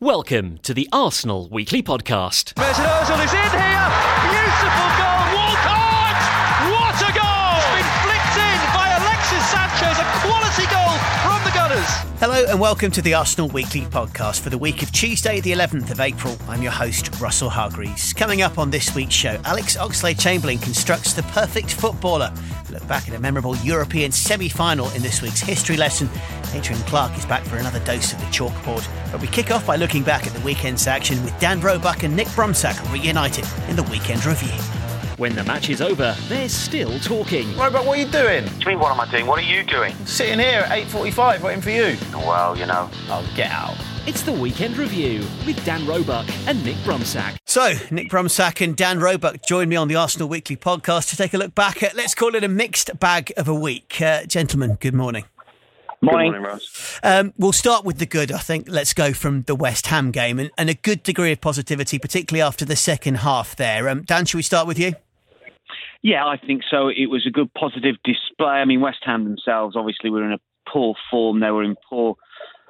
Welcome to the Arsenal Weekly Podcast. Mesut Ozil is in here. Beautiful goal. Walcott. What a goal! It's been flicked in by Alexis Sanchez. A quality goal from the Gunners. Hello and welcome to the Arsenal Weekly Podcast for the week of Tuesday, the 11th of April. I'm your host, Russell Hargreaves. Coming up on this week's show, Alex Oxlade Chamberlain constructs the perfect footballer. Look back at a memorable European semi final in this week's history lesson. Adrian Clark is back for another dose of the chalkboard. But we kick off by looking back at the weekend's action with Dan Roebuck and Nick Brumsack reunited in the weekend review. When the match is over, they're still talking. Right, but what are you doing? What do you mean, what am I doing? What are you doing? Sitting here at 8.45 waiting for you. Well, you know. Oh, get out. It's the weekend review with Dan Roebuck and Nick Brumsack. So, Nick Brumsack and Dan Roebuck join me on the Arsenal Weekly Podcast to take a look back at, let's call it a mixed bag of a week. Uh, gentlemen, good morning. Morning. Good morning, Ross. Um, we'll start with the good, I think. Let's go from the West Ham game and, and a good degree of positivity, particularly after the second half there. Um, Dan, should we start with you? Yeah, I think so. It was a good positive display. I mean, West Ham themselves obviously were in a poor form. They were in poor.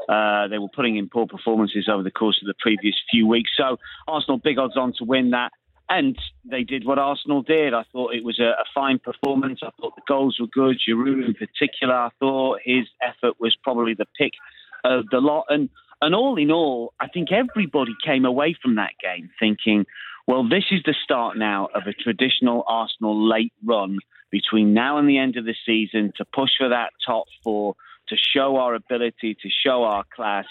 Uh, they were putting in poor performances over the course of the previous few weeks. So Arsenal big odds on to win that, and they did what Arsenal did. I thought it was a, a fine performance. I thought the goals were good. Giroud in particular, I thought his effort was probably the pick of the lot. And and all in all, I think everybody came away from that game thinking, well, this is the start now of a traditional Arsenal late run between now and the end of the season to push for that top four, to show our ability, to show our class,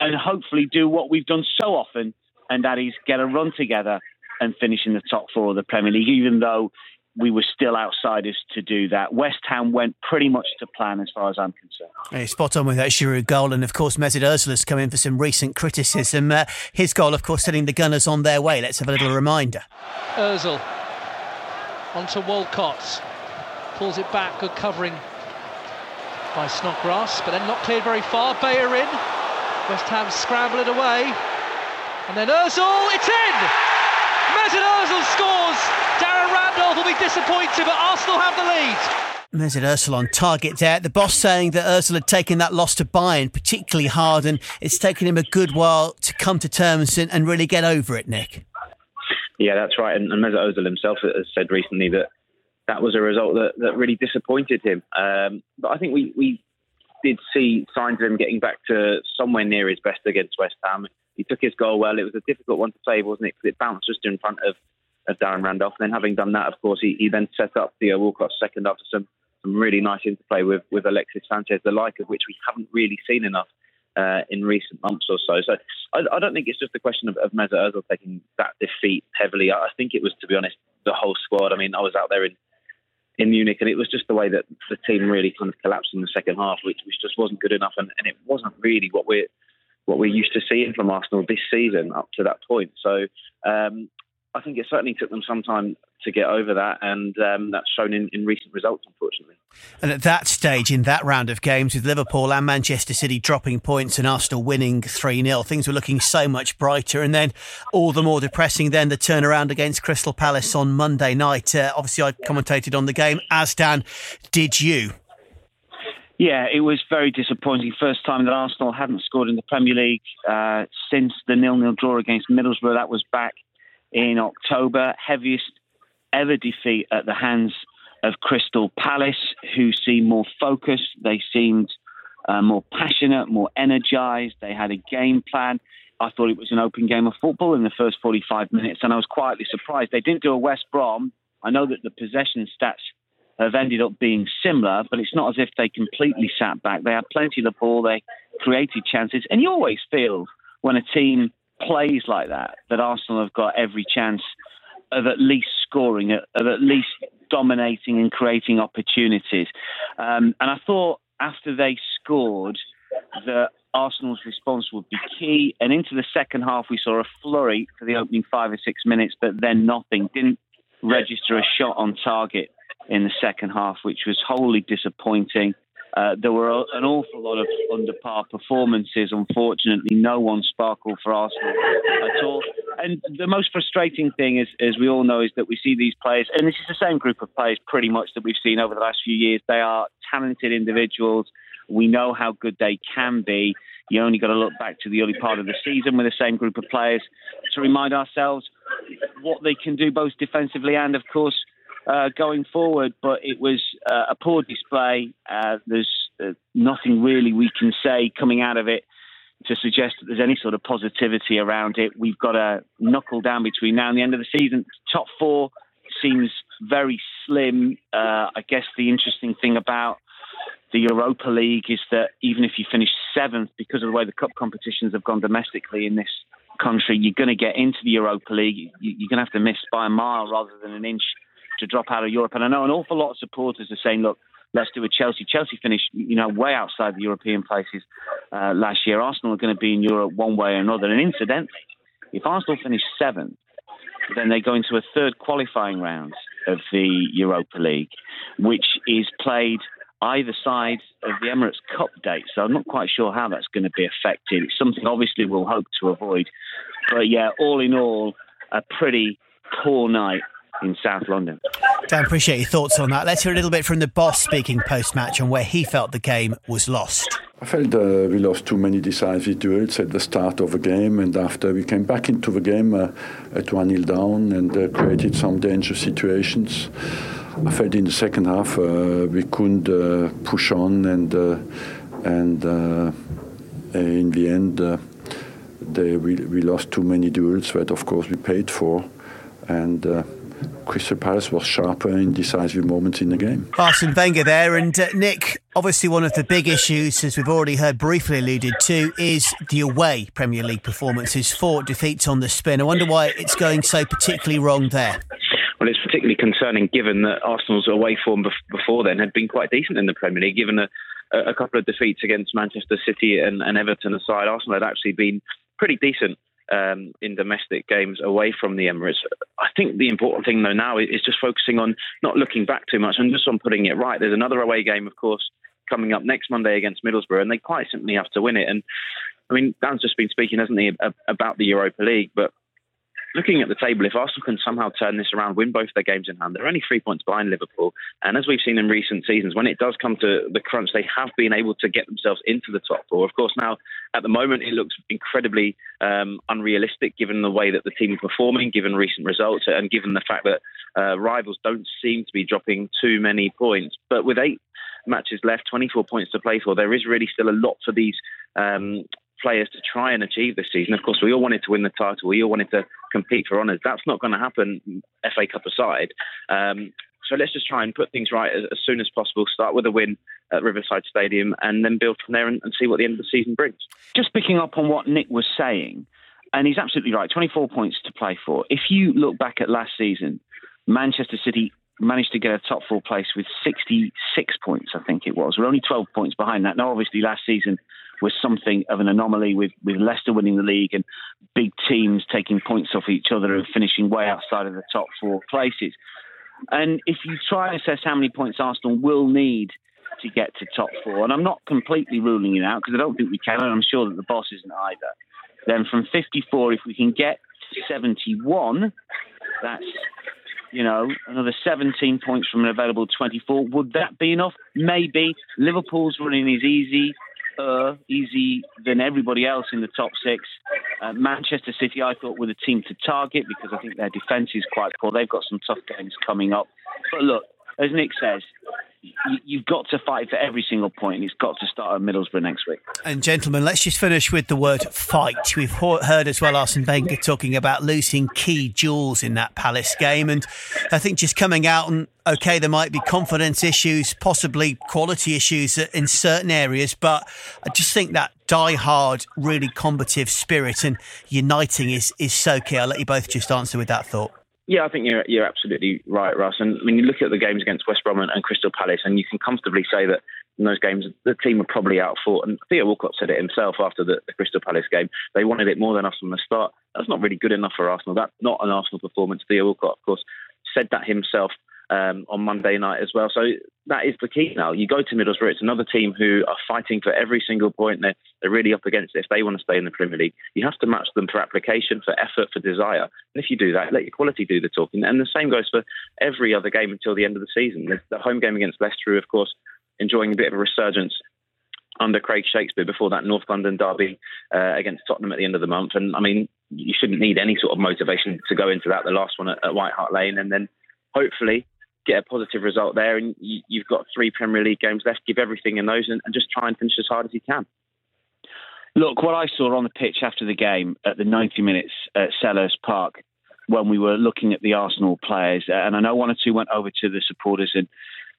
and hopefully do what we've done so often, and that is get a run together and finish in the top four of the Premier League, even though we were still outsiders to do that. West Ham went pretty much to plan as far as I'm concerned. Hey, spot on with that Giroud goal. And of course, Mesut Ozil's come in for some recent criticism. Uh, his goal, of course, setting the Gunners on their way. Let's have a little reminder. Ozil onto Walcott. Pulls it back. Good covering by Snodgrass, but then not cleared very far. Bellerin. West Ham scramble it away. And then Ozil, it's in! Mesut Ozil scores! Darren Randolph will be disappointed, but Arsenal have the lead. Mesut Ozil on target there. The boss saying that Ozil had taken that loss to Bayern particularly hard, and it's taken him a good while to come to terms and, and really get over it, Nick. Yeah, that's right. And, and Mesut Ozil himself has said recently that that was a result that, that really disappointed him. Um, but I think we, we did see signs of him getting back to somewhere near his best against West Ham. He took his goal well. It was a difficult one to save, wasn't it? Because it bounced just in front of, of Darren Randolph. And then having done that, of course, he, he then set up Theo Walcott's second after some, some really nice interplay with, with Alexis Sanchez, the like of which we haven't really seen enough uh, in recent months or so. So I, I, don't think it's just a question of, of Mesut Ozil taking that defeat heavily. I think it was, to be honest, the whole squad. I mean, I was out there in in Munich, and it was just the way that the team really kind of collapsed in the second half, which, which just wasn't good enough, and, and it wasn't really what we're what we're used to seeing from Arsenal this season up to that point. So um, I think it certainly took them some time to get over that, and um, that's shown in, in recent results, unfortunately. And at that stage, in that round of games, with Liverpool and Manchester City dropping points and Arsenal winning 3 0, things were looking so much brighter. And then, all the more depressing, then the turnaround against Crystal Palace on Monday night. Uh, obviously, I commentated on the game, as Dan did you. Yeah, it was very disappointing. First time that Arsenal hadn't scored in the Premier League uh, since the nil-nil draw against Middlesbrough. That was back in October. Heaviest ever defeat at the hands of Crystal Palace, who seemed more focused. They seemed uh, more passionate, more energized. They had a game plan. I thought it was an open game of football in the first 45 minutes, and I was quietly surprised. They didn't do a West Brom. I know that the possession stats have ended up being similar, but it's not as if they completely sat back. They had plenty of the ball, they created chances, and you always feel when a team plays like that that Arsenal have got every chance of at least scoring, of at least dominating and creating opportunities. Um, and I thought after they scored that Arsenal's response would be key. And into the second half, we saw a flurry for the opening five or six minutes, but then nothing. Didn't register a shot on target in the second half, which was wholly disappointing. Uh, there were an awful lot of under par performances. Unfortunately, no one sparkled for Arsenal at all. And the most frustrating thing, is, as we all know, is that we see these players, and this is the same group of players pretty much that we've seen over the last few years. They are talented individuals. We know how good they can be. You only got to look back to the early part of the season with the same group of players to remind ourselves what they can do both defensively and, of course, uh, going forward. But it was uh, a poor display. Uh, there's uh, nothing really we can say coming out of it to suggest that there's any sort of positivity around it. We've got a knuckle down between now and the end of the season. Top four seems very slim. Uh, I guess the interesting thing about the Europa League is that even if you finish seventh, because of the way the cup competitions have gone domestically in this country, you're going to get into the Europa League. You're going to have to miss by a mile rather than an inch to drop out of Europe. And I know an awful lot of supporters are saying, look, let's do a Chelsea. Chelsea finished, you know, way outside the European places uh, last year. Arsenal are going to be in Europe one way or another. And incidentally, if Arsenal finish seventh, then they go into a third qualifying round of the Europa League, which is played either side of the Emirates Cup date. So I'm not quite sure how that's going to be affected. It's something obviously we'll hope to avoid. But yeah, all in all, a pretty poor night in South London. Dan, appreciate your thoughts on that. Let's hear a little bit from the boss speaking post match on where he felt the game was lost. I felt uh, we lost too many decisive duels at the start of the game, and after we came back into the game uh, at 1 0 down and uh, created some dangerous situations. I felt in the second half uh, we couldn't uh, push on, and uh, and in the end they, we, we lost too many duels that of course we paid for, and. Crystal Palace was sharper in decisive moments in the game. Arsene Wenger there, and uh, Nick. Obviously, one of the big issues, as we've already heard briefly alluded to, is the away Premier League performances. Four defeats on the spin. I wonder why it's going so particularly wrong there. Well, it's particularly concerning given that Arsenal's away form before then had been quite decent in the Premier League. Given a, a couple of defeats against Manchester City and, and Everton aside, Arsenal had actually been pretty decent um, in domestic games away from the Emirates. I think the important thing though now is just focusing on not looking back too much and just on putting it right. There's another away game, of course, coming up next Monday against Middlesbrough, and they quite simply have to win it. And I mean, Dan's just been speaking, hasn't he, about the Europa League, but looking at the table, if Arsenal can somehow turn this around, win both their games in hand, they're only three points behind Liverpool. And as we've seen in recent seasons, when it does come to the crunch, they have been able to get themselves into the top four. Of course, now at the moment, it looks incredibly um, unrealistic given the way that the team is performing, given recent results, and given the fact that uh, rivals don't seem to be dropping too many points. But with eight matches left, 24 points to play for, there is really still a lot for these um, players to try and achieve this season. Of course, we all wanted to win the title. We all wanted to compete for honours. That's not going to happen, FA Cup aside. Um, so let's just try and put things right as, as, soon as possible. Start with a win at Riverside Stadium and then build from there and, and see what the end of the season brings. Just picking up on what Nick was saying, and he's absolutely right 24 points to play for. If you look back at last season, Manchester City managed to get a top four place with 66 points, I think it was. We're only 12 points behind that. Now, obviously, last season was something of an anomaly with, with Leicester winning the league and big teams taking points off each other and finishing way outside of the top four places. And if you try and assess how many points Arsenal will need to get to top four, and I'm not completely ruling it out because I don't think we can, and I'm sure that the boss isn't either. Then from 54, if we can get to 71, that's you know, another 17 points from an available 24. Would that be enough? Maybe. Liverpool's running is easy uh, easy than everybody else in the top six. Uh, Manchester City, I thought, were the team to target because I think their defence is quite poor. They've got some tough games coming up. But look, as Nick says, you've got to fight for every single point, and it's got to start at Middlesbrough next week. And gentlemen, let's just finish with the word fight. We've heard as well Arsene Wenger talking about losing key jewels in that Palace game, and I think just coming out and okay, there might be confidence issues, possibly quality issues in certain areas, but I just think that die-hard, really combative spirit and uniting is is so key. I'll let you both just answer with that thought. Yeah, I think you're you're absolutely right, Russ. And I mean, you look at the games against West Brom and, and Crystal Palace, and you can comfortably say that in those games the team were probably out fought. And Theo Walcott said it himself after the, the, Crystal Palace game. They wanted it more than us from the start. That's not really good enough for Arsenal. That's not an Arsenal performance. Theo Walcott, of course, said that himself um, on Monday night as well. So that is the key now. You go to Middlesbrough, it's another team who are fighting for every single point. They're, they're really up against it if they want to stay in the Premier League. You have to match them for application, for effort, for desire. And if you do that, let your quality do the talking. And the same goes for every other game until the end of the season. The home game against Leicester, of course, enjoying a bit of a resurgence under Craig Shakespeare before that North London derby uh, against Tottenham at the end of the month. And I mean, you shouldn't need any sort of motivation to go into that, the last one at, at White Hart Lane. And then hopefully get a positive result there, and you, have got three Premier League games left. Give everything in those, and, and, just try and finish as hard as you can. Look, what I saw on the pitch after the game at the 90 minutes at Selhurst Park, when we were looking at the Arsenal players, uh, and I know one or two went over to the supporters, and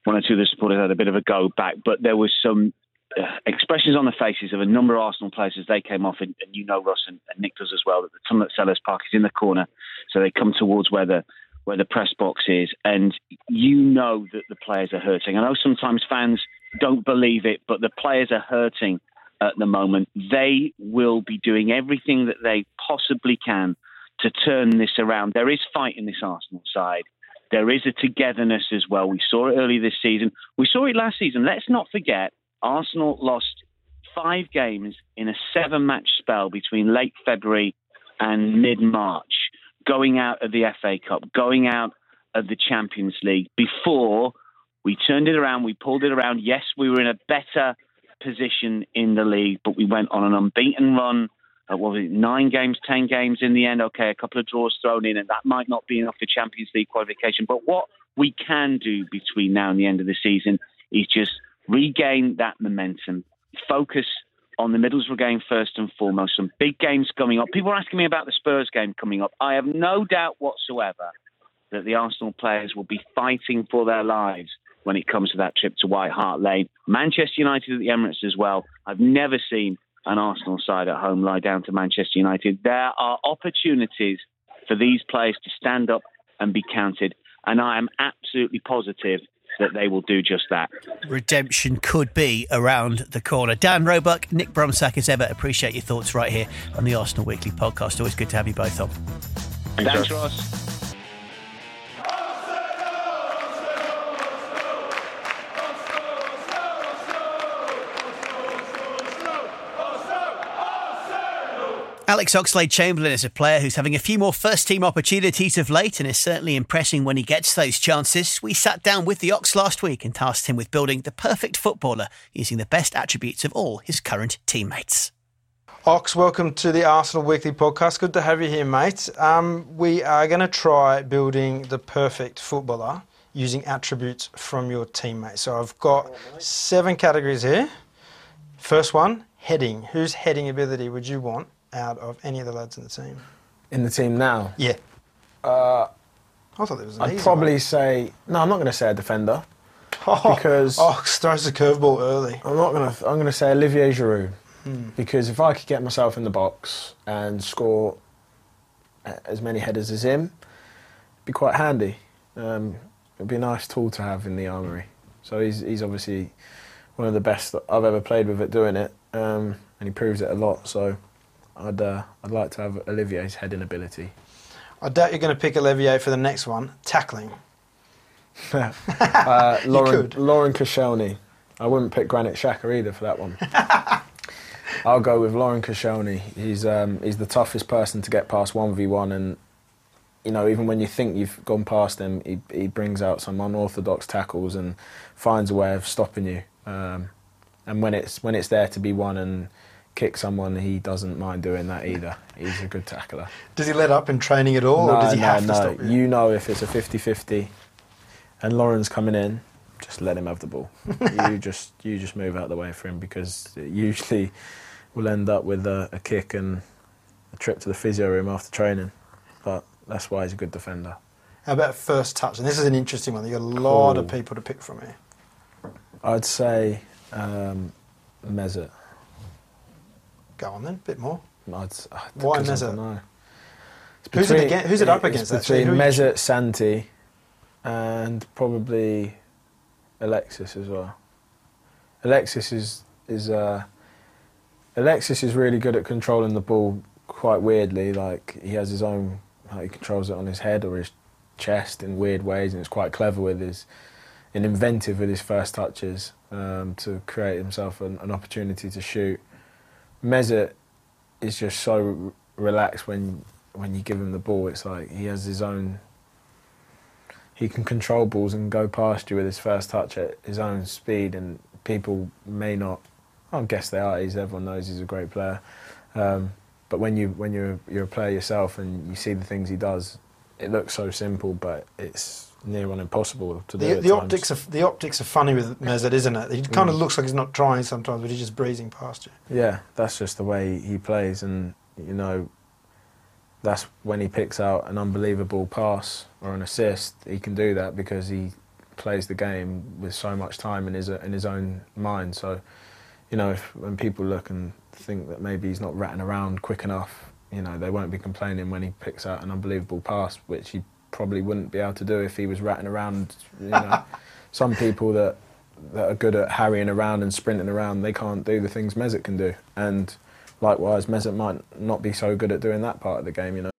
one or two of the supporters had a bit of a go back, but there was some uh, expressions on the faces of a number of Arsenal players as they came off, and, and you know Ross and, and Nick does as well, that the tunnel at Selhurst Park is in the corner, so they come towards where the where the press box is, and you know that the players are hurting. I know sometimes fans don't believe it, but the players are hurting at the moment. They will be doing everything that they possibly can to turn this around. There is fight in this Arsenal side. There is a togetherness as well. We saw it early this season. We saw it last season. Let's not forget, Arsenal lost five games in a seven match spell between late February and mid March going out of the FA Cup, going out of the Champions League before we turned it around, we pulled it around. Yes, we were in a better position in the league, but we went on an unbeaten run. Uh, what was it, nine games, ten games in the end? Okay, a couple of draws thrown in, and that might not be enough for Champions League qualification. But what we can do between now and the end of the season is just regain that momentum, focus on the Middlesbrough game first and foremost. Some big games coming up. People are asking me about the Spurs game coming up. I have no doubt whatsoever that the Arsenal players will be fighting for their lives when it comes to that trip to White Hart Lane. Manchester United at the Emirates as well. I've never seen an Arsenal side at home lie down to Manchester United. There are opportunities for these players to stand up and be counted. And I am absolutely positive that they will do just that. Redemption could be around the corner. Dan Roebuck, Nick Brumsack, as ever, appreciate your thoughts right here on the Arsenal Weekly podcast. Always good to have you both on. Thanks, Thanks Ross. Alex Oxlade Chamberlain is a player who's having a few more first team opportunities of late and is certainly impressing when he gets those chances. We sat down with the Ox last week and tasked him with building the perfect footballer using the best attributes of all his current teammates. Ox, welcome to the Arsenal Weekly podcast. Good to have you here, mate. Um, we are going to try building the perfect footballer using attributes from your teammates. So I've got seven categories here. First one, heading. Whose heading ability would you want out of any of the lads in the team? In the team now? Yeah. Uh, I thought there was an I'd probably one. say no. I'm not going to say a defender oh, because oh, throws the curveball early. I'm not going to. I'm going to say Olivier Giroud hmm. because if I could get myself in the box and score as many headers as him, it'd be quite handy. Um, it'd be a nice tool to have in the armoury. So he's he's obviously one of the best that I've ever played with at doing it, um, and he proves it a lot. So I'd uh, I'd like to have Olivier's heading ability. I doubt you're going to pick Olivier for the next one. Tackling. uh, Lauren Laurent Koscielny. I wouldn't pick Granit Xhaka either for that one. I'll go with Laurent Koscielny. He's um, he's the toughest person to get past one v one, and you know even when you think you've gone past him, he he brings out some unorthodox tackles and finds a way of stopping you. Um, and when it's when it's there to be won and kick someone, he doesn't mind doing that either. He's a good tackler. Does he let up in training at all, no, or does he no, have no. to stop you? You know if it's a 50-50 and Lauren's coming in, just let him have the ball. you just you just move out of the way for him because it usually will end up with a, a kick and a trip to the physio room after training. But that's why he's a good defender. How about first touch? And this is an interesting one. You've got a lot of people to pick from here. I'd say um, Mesut. Go on then, a bit more. I'd, uh, Why because I Mesut? don't know. It's Who's it against- who's it up against? Between are Santi, and probably Alexis as well. Alexis is is uh, Alexis is really good at controlling the ball quite weirdly. Like he has his own, how he controls it on his head or his chest in weird ways, and it's quite clever with his, and inventive with his first touches um, to create himself an, an opportunity to shoot. Mesut is just so relaxed when when you give him the ball. It's like he has his own. He can control balls and go past you with his first touch at his own speed, and people may not. I guess they are. He's everyone knows he's a great player, um, but when you when you're you're a player yourself and you see the things he does, it looks so simple, but it's near on impossible to do. The, the optics are the optics are funny with Mesut, isn't it? He kind of Mm. looks like he's not trying sometimes, but he's just breezing past you. Yeah, that's just the way he plays, and you know, that's when he picks out an unbelievable pass or an assist. He can do that because he plays the game with so much time in his in his own mind. So, you know, if, when people look and think that maybe he's not ratting around quick enough, you know, they won't be complaining when he picks out an unbelievable pass, which he probably wouldn't be able to do if he was ratting around. You know, some people that that are good at harrying around and sprinting around, they can't do the things Mesut can do. And likewise, Mesut might not be so good at doing that part of the game, you know.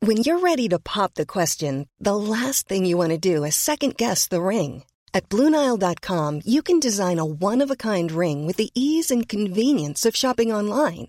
When you're ready to pop the question, the last thing you want to do is second guess the ring. At Bluenile.com, you can design a one of a kind ring with the ease and convenience of shopping online.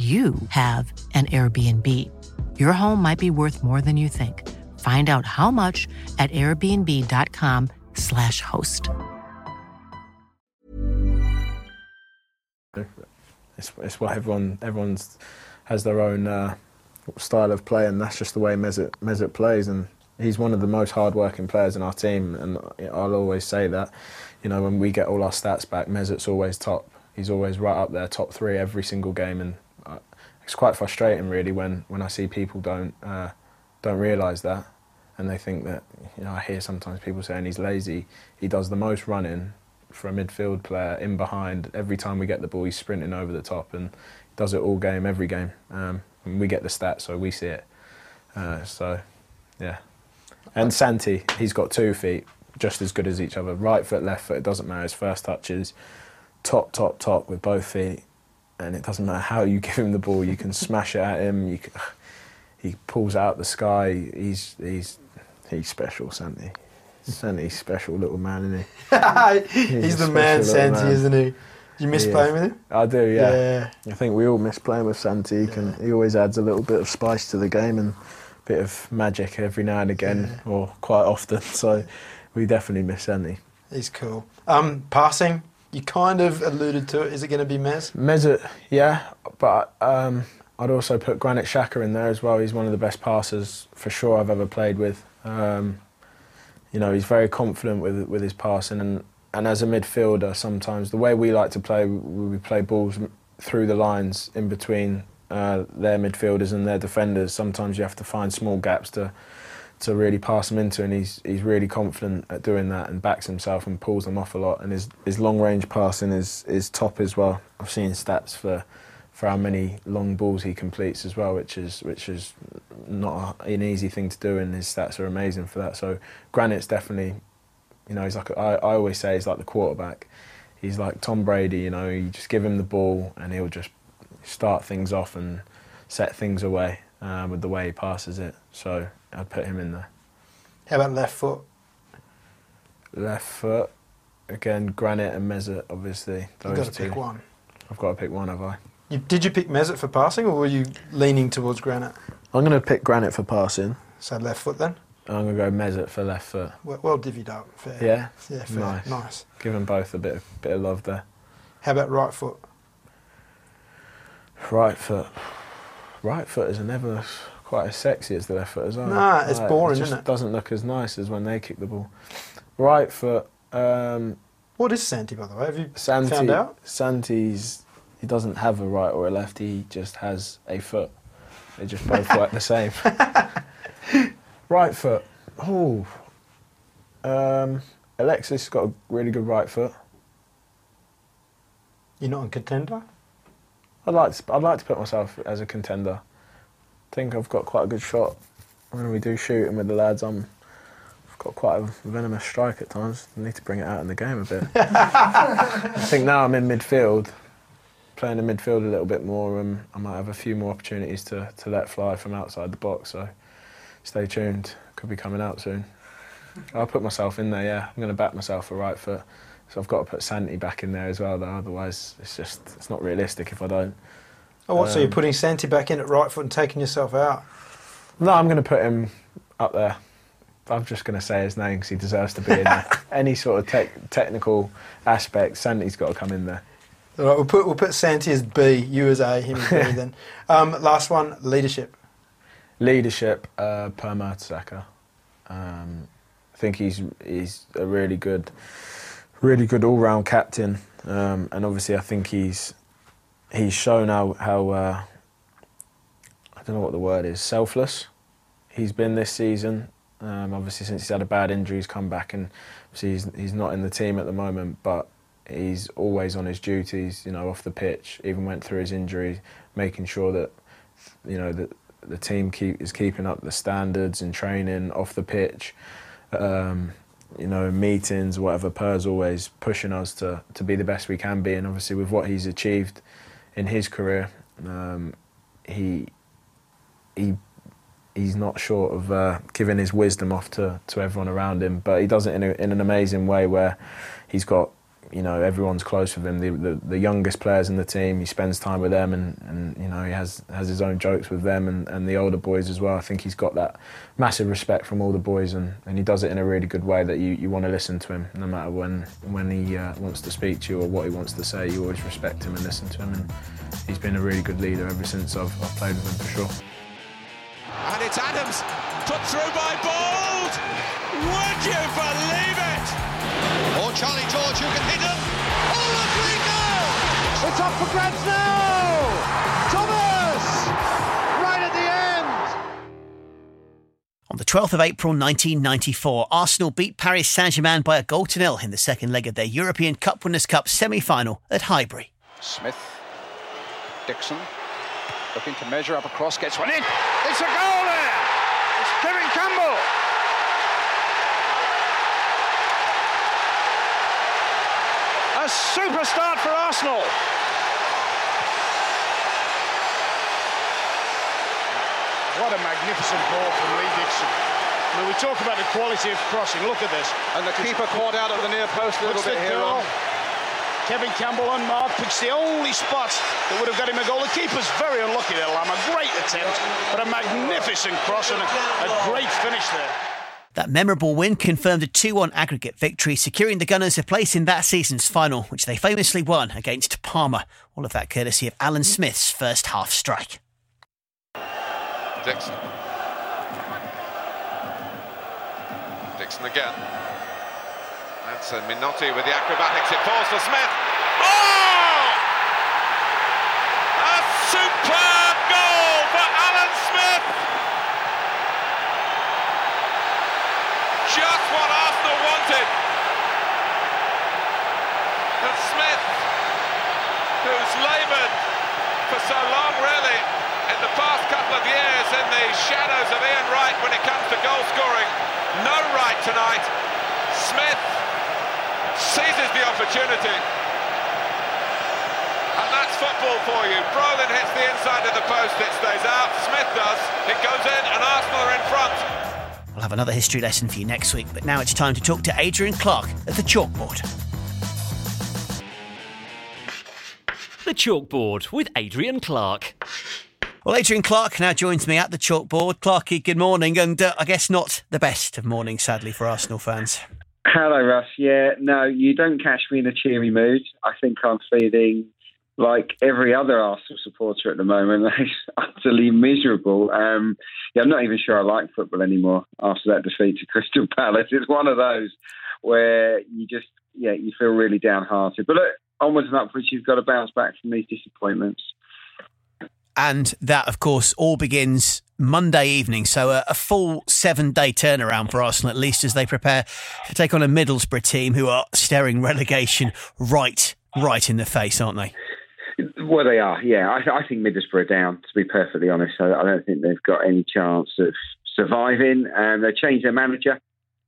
you have an Airbnb. Your home might be worth more than you think. Find out how much at airbnb.com/slash host. It's, it's what everyone everyone's has their own uh, style of play, and that's just the way Mesut, Mesut plays. And he's one of the most hard-working players in our team, and I'll always say that. You know, when we get all our stats back, Mesut's always top. He's always right up there, top three every single game, and it's quite frustrating, really, when, when I see people don't uh, don't realise that, and they think that. You know, I hear sometimes people saying he's lazy. He does the most running for a midfield player in behind. Every time we get the ball, he's sprinting over the top and does it all game, every game. Um, and we get the stats, so we see it. Uh, so, yeah. And Santi, he's got two feet, just as good as each other. Right foot, left foot, it doesn't matter. His first touches, top, top, top with both feet. And it doesn't matter how you give him the ball, you can smash it at him. You can, he pulls out the sky. He's, he's, he's special, Santi. Santi's special little man, isn't he? he's a the man, Santi, man. isn't he? You miss He playing is. with him? I do, yeah. Yeah. I think we all miss playing with Santi. He, can, he always adds a little bit of spice to the game and a bit of magic every now and again, or quite often. So we definitely miss Santi. He's cool. Um, passing, you kind of alluded to it. Is it going to be Mez? Mesut, yeah, but um, I'd also put Granit Xhaka in there as well. He's one of the best passers for sure I've ever played with. Um, you know, he's very confident with with his passing, and and as a midfielder, sometimes the way we like to play, we play balls through the lines in between uh, their midfielders and their defenders. Sometimes you have to find small gaps to to really pass them into, and he's he's really confident at doing that and backs himself and pulls them off a lot. And his his long range passing is is top as well. I've seen stats for for how many long balls he completes as well, which is which is not an easy thing to do, and his stats are amazing for that. So Granit's definitely, you know, he's like I, I always say he's like the quarterback. He's like Tom Brady, you know. You just give him the ball, and he'll just start things off and set things away uh, with the way he passes it. So I'd put him in there. How about left foot? Left foot, again, Granit and Mesut, obviously. You've got to pick one. I've got to pick one, have I? You, did you pick Mesut for passing, or were you leaning towards Granit? I'm going to pick Granit for passing. So left foot then? I'm going to go Mesut for left foot. Well, well divvied up. Fair. Yeah? Yeah, fair. Nice. nice. Give them both a bit of, bit of love there. How about right foot? Right foot. Right footers are never quite as sexy as the left footers are. Nah, it's boring, it just isn't it? doesn't look as nice as when they kick the ball. Right foot. Um, What is Santi, by the way? Have you Santi, found out? Santi's he doesn't have a right or a left. He just has a foot. They just both work the same. right foot. Oh, um, Alexis has got a really good right foot. You're not a contender? I'd like to, I'd like to put myself as a contender. I think I've got quite a good shot when we do shooting with the lads. I'm I've got quite a venomous strike at times. I need to bring it out in the game a bit. I think now I'm in midfield, playing in midfield a little bit more. Um, I might have a few more opportunities to, to let fly from outside the box. So stay tuned. Could be coming out soon. I'll put myself in there. Yeah, I'm going to back myself for right foot. So I've got to put Santi back in there as well. Though otherwise, it's just it's not realistic if I don't. Oh, what? so you're Um, putting Santi back in at right foot and taking yourself out? No, I'm going to put him up there. I'm just going to say his name because he deserves to be in there. Any sort of tech technical aspect, Santi's got to come in there. All right, we'll put we'll put Santi as B, you as A, him as B. then. Um, last one, leadership. Leadership, uh, Per Mertesacker. Um, I think he's he's a really good, really good all-round captain, um, and obviously I think he's he's shown how how uh, I don't know what the word is selfless. He's been this season. Um, obviously, since he's had a bad injury, he's come back and he's, he's not in the team at the moment, but he's always on his duties. You know, off the pitch. Even went through his injury, making sure that you know that the team keep is keeping up the standards in training off the pitch. Um, you know, meetings, whatever. Per's always pushing us to to be the best we can be, and obviously with what he's achieved in his career, um, he he he's not short of uh, giving his wisdom off to, to everyone around him, but he does it in, a, in an amazing way where he's got, you know, everyone's close with him. The, the, the youngest players in the team, he spends time with them and, and you know, he has, has his own jokes with them and, and the older boys as well. I think he's got that massive respect from all the boys and, and he does it in a really good way that you, you want to listen to him no matter when, when he uh, wants to speak to you or what he wants to say. You always respect him and listen to him and he's been a really good leader ever since I've, I've played with him for sure. And it's Adams put through by Bould. Would you believe it? Or Charlie George who can hit him. Oh, look where he! It's up for grabs now. Thomas, right at the end. On the 12th of April 1994, Arsenal beat Paris Saint-Germain by a goal to nil in the second leg of their European Cup Winners' Cup semi-final at Highbury. Smith, Dixon, looking to measure up across, gets one in. It's a goal there. It's Kevin Campbell. A super start for Arsenal. What a magnificent ball from Lee Dixon. I mean, we talk about the quality of crossing. Look at this. And the keeper caught out at the near post a little bit the here on. Kevin Campbell unmarked, picks the only spot that would have got him a goal. The keeper's very unlucky there, Lam. A great attempt, but a magnificent cross and a, a great finish there. That memorable win confirmed a 2-1 aggregate victory, securing the Gunners a place in that season's final, which they famously won against Parma. All of that courtesy of Alan Smith's first half strike. Dixon. Dixon again. That's Minotti with the acrobatics. It falls for Smith. Oh! A superb goal for Alan Smith! Just what Arsenal wanted. And Smith, who's laboured for so long, really, in the past couple of years in the shadows of Ian Wright when it comes to goal scoring. No right tonight. Smith seizes the opportunity. And that's football for you. Brolin hits the inside of the post, it stays out. Smith does, it goes in, and Arsenal are in front. We'll have another history lesson for you next week, but now it's time to talk to Adrian Clark at the chalkboard. The Chalkboard with Adrian Clark. Well, Adrian Clark now joins me at the chalkboard. Clarky, good morning, and uh, I guess not the best of mornings, sadly, for Arsenal fans. Hello, Russ. Yeah, no, you don't catch me in a cheery mood. I think I'm feeling like every other Arsenal supporter at the moment. It's utterly miserable. Um, yeah, I'm not even sure I like football anymore after that defeat to Crystal Palace. It's one of those where you just, yeah, you feel really downhearted. But look, onwards and upwards, you've got to bounce back from these disappointments. And that, of course, all begins Monday evening. So a, a full seven day turnaround for Arsenal, at least as they prepare to take on a Middlesbrough team who are staring relegation right, right in the face, aren't they? Well, they are. Yeah, I, I think Middlesbrough are down. To be perfectly honest, I, I don't think they've got any chance of surviving. Um, they changed their manager,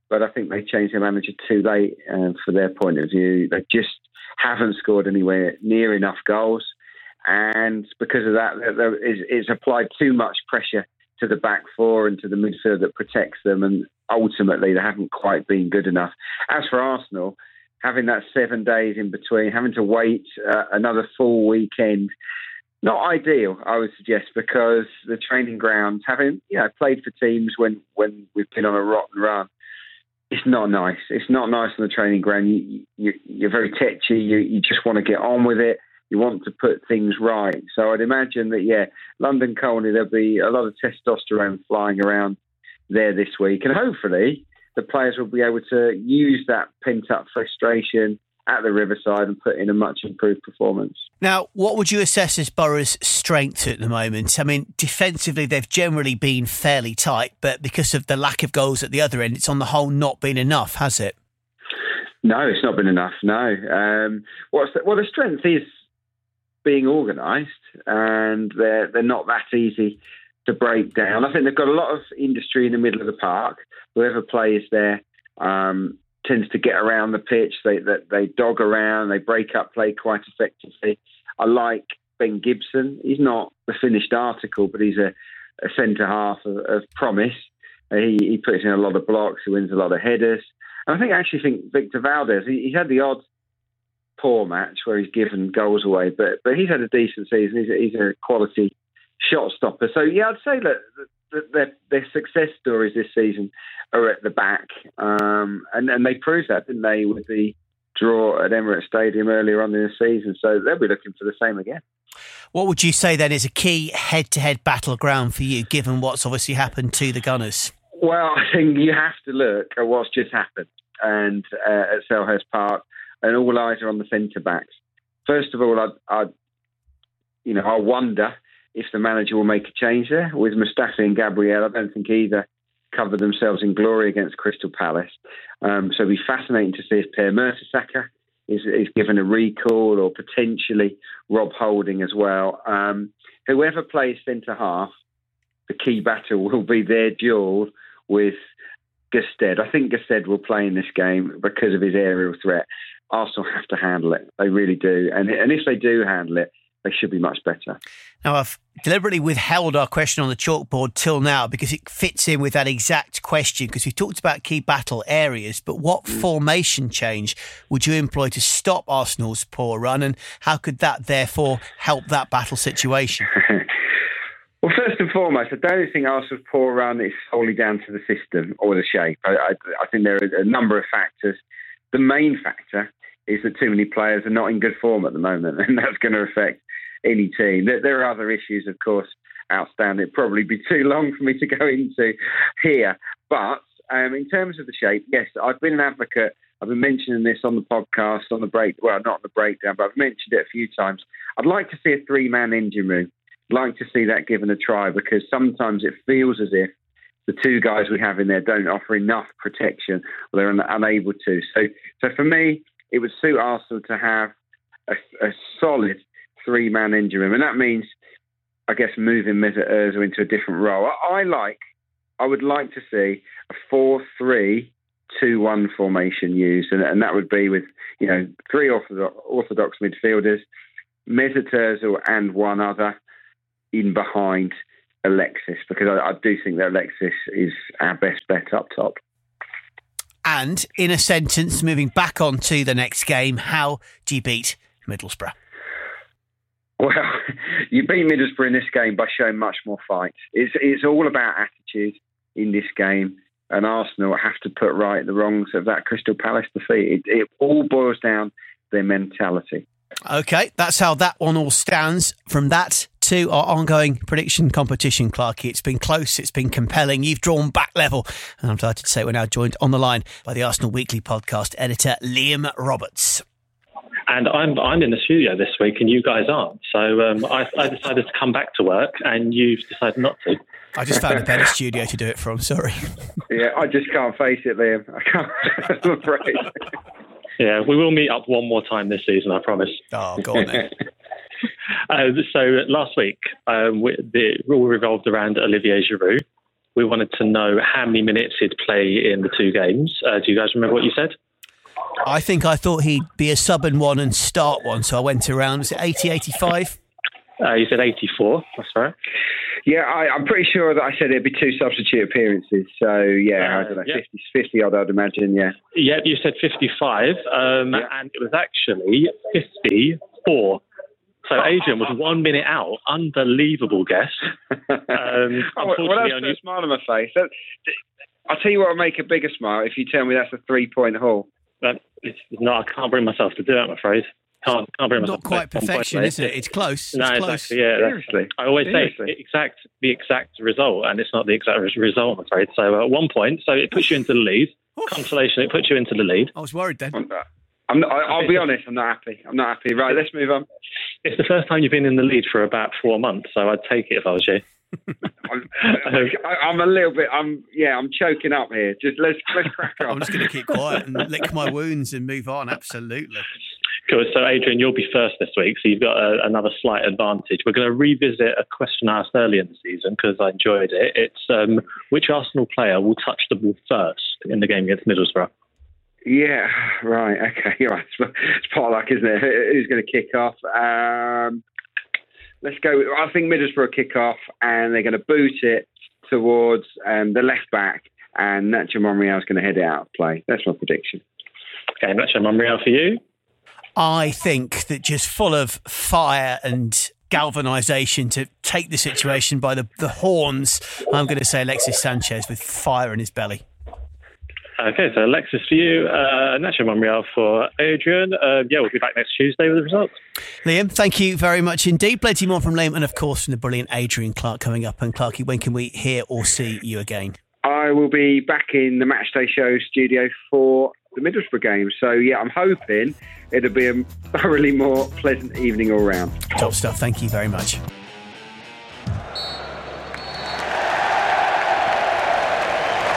but I think they changed their manager too late um, for their point of view. They just haven't scored anywhere near enough goals, and because of that, there is, it's applied too much pressure to the back four and to the midfield that protects them, and ultimately they haven't quite been good enough. As for Arsenal having that seven days in between, having to wait uh, another full weekend. Not ideal, I would suggest, because the training grounds, having you know played for teams when when we've been on a rotten run, it's not nice. It's not nice on the training ground. You, you you're very tetchy. You you just want to get on with it. You want to put things right. So I'd imagine that yeah, London Colney there'll be a lot of testosterone flying around there this week, and hopefully the players will be able to use that pent up frustration at the Riverside and put in a much improved performance. Now, what would you assess as Borough's strengths at the moment? I mean, defensively, they've generally been fairly tight, but because of the lack of goals at the other end, it's on the whole not been enough, has it? No, it's not been enough. No. Um, what's the, well, the strength is being organised, and they're they're not that easy to break down. I think they've got a lot of industry in the middle of the park. Whoever plays there um, tends to get around the pitch. They, they they dog around. They break up play quite effectively. I like Ben Gibson. He's not the finished article, but he's a, a centre half of, of promise. He, he puts in a lot of blocks. He wins a lot of headers. And I think I actually think Victor Valdés. He, had the odd poor match where he's given goals away, but but he's had a decent season. He's he's a quality shot stopper. So yeah, I'd say that, that their, their success stories this season are at the back, um, and and they proved that, didn't they, with the draw at Emirates Stadium earlier on in the season. So they'll be looking for the same again. What would you say then is a key head-to-head battleground for you, given what's obviously happened to the Gunners? Well, I think you have to look at what's just happened and uh, at Selhurst Park, and all eyes are on the centre backs. First of all, I, I, you know, I wonder if the manager will make a change there with Mustafi and Gabriel. I don't think either cover themselves in glory against Crystal Palace. Um, so it'll be fascinating to see if Per Mertesacker is, is given a recall or potentially Rob Holding as well. Um, whoever plays centre half, the key battle will be their duel with Gestede. I think Gestede will play in this game because of his aerial threat. Arsenal have to handle it. They really do. And, and if they do handle it, they should be much better. Now, I've deliberately withheld our question on the chalkboard till now because it fits in with that exact question. Because we talked about key battle areas, but what mm. formation change would you employ to stop Arsenal's poor run, and how could that therefore help that battle situation? well, first and foremost, I don't think Arsenal's poor run is solely down to the system or the shape. I, I, I think there are a number of factors. The main factor is that too many players are not in good form at the moment, and that's going to affect any team. There, are other issues, of course, outstanding. It'd probably be too long for me to go into here. But um, in terms of the shape, yes, I've been an advocate. I've been mentioning this on the podcast, on the break. Well, not on the breakdown, but I've mentioned it a few times. I'd like to see a three-man engine room. I'd like to see that given a try because sometimes it feels as if the two guys we have in there don't offer enough protection or they're un- unable to. So, so for me, it would suit Arsenal to have a, a solid three man room. And that means, I guess, moving Mesut Ozil into a different role. I, I like, I would like to see a 4 3 2 1 formation used. And, and that would be with, you know, three orthodox, orthodox midfielders, Mesut Ozil and one other in behind Alexis, because I, I do think that Alexis is our best bet up top. And in a sentence, moving back on to the next game, how do you beat Middlesbrough? Well, you beat Middlesbrough in this game by showing much more fight. It's, it's all about attitude in this game, and Arsenal have to put right the wrongs of that Crystal Palace defeat. It, it all boils down to their mentality. Okay, that's how that one all stands. From that to our ongoing prediction competition, Clarky. It's been close, it's been compelling. You've drawn back level. And I'm delighted to say we're now joined on the line by the Arsenal Weekly podcast editor, Liam Roberts. And I'm I'm in the studio this week, and you guys aren't. So um, I, I decided to come back to work, and you've decided not to. I just found a better studio to do it from. Sorry. Yeah, I just can't face it, Liam. I can't. I'm afraid. Yeah, we will meet up one more time this season, I promise. Oh, go on then. uh, so last week, um, we, the rule revolved around Olivier Giroud. We wanted to know how many minutes he'd play in the two games. Uh, do you guys remember what you said? I think I thought he'd be a sub in one and start one, so I went around. Was it 80, 85? Uh, you said 84. That's right. Yeah, I, I'm pretty sure that I said it'd be two substitute appearances. So yeah, I don't know, yeah. 50, 50 odd, I'd imagine. Yeah. Yeah, you said 55, um, and it was actually 54. So Adrian was one minute out. Unbelievable guess. Um, Oh, well, unfortunately, that's only- a smile on my face. That, I'll tell you what will make a bigger smile if you tell me that's a three point haul. But it's not. I can't bring myself to do it. I'm afraid. Can't can't bring myself. Not quite to point perfection, is it? It's close. No, it's close. exactly. Yeah, Seriously? I always Seriously? say exact the exact result, and it's not the exact result. I'm afraid. So at one point. So it puts you into the lead. Consolation. It puts you into the lead. I was worried then. I'm not, I, I'll be honest, I'm not happy. I'm not happy. Right, let's move on. It's the first time you've been in the lead for about four months, so I'd take it if I was you. I, I'm a little bit. I'm yeah. I'm choking up here. Just let's let's crack on. I'm just going to keep quiet and lick my wounds and move on. Absolutely. Cool. So, Adrian, you'll be first this week, so you've got a, another slight advantage. We're going to revisit a question asked earlier in the season because I enjoyed it. It's um, which Arsenal player will touch the ball first in the game against Middlesbrough? Yeah, right. Okay, right. It's, it's potluck, isn't it? Who's going to kick off? Um, let's go. I think Middlesbrough kick off, and they're going to boot it towards um, the left back, and Nacho Monreal is going to head it out of play. That's my prediction. Okay, Nacho Monreal for you. I think that just full of fire and galvanisation to take the situation by the, the horns, I'm going to say Alexis Sanchez with fire in his belly. Okay, so Alexis for you, uh, Nacho Monreal for Adrian. Uh, yeah, we'll be back next Tuesday with the results. Liam, thank you very much indeed. Plenty more from Liam and, of course, from the brilliant Adrian Clark coming up. And Clarky, when can we hear or see you again? I will be back in the Matchday Show studio for the Middlesbrough game. So yeah, I'm hoping it'll be a thoroughly more pleasant evening all round. Top stuff. Thank you very much.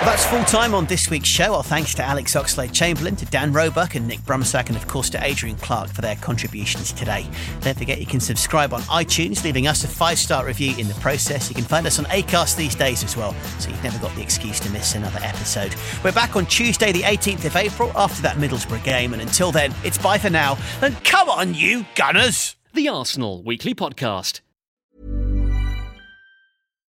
That's full time on this week's show. Our thanks to Alex Oxlade Chamberlain, to Dan Roebuck and Nick Brumsack, and of course to Adrian Clark for their contributions today. Don't forget you can subscribe on iTunes, leaving us a five star review in the process. You can find us on Acast these days as well, so you've never got the excuse to miss another episode. We're back on Tuesday, the 18th of April, after that Middlesbrough game, and until then, it's bye for now. And come on, you Gunners! The Arsenal Weekly Podcast.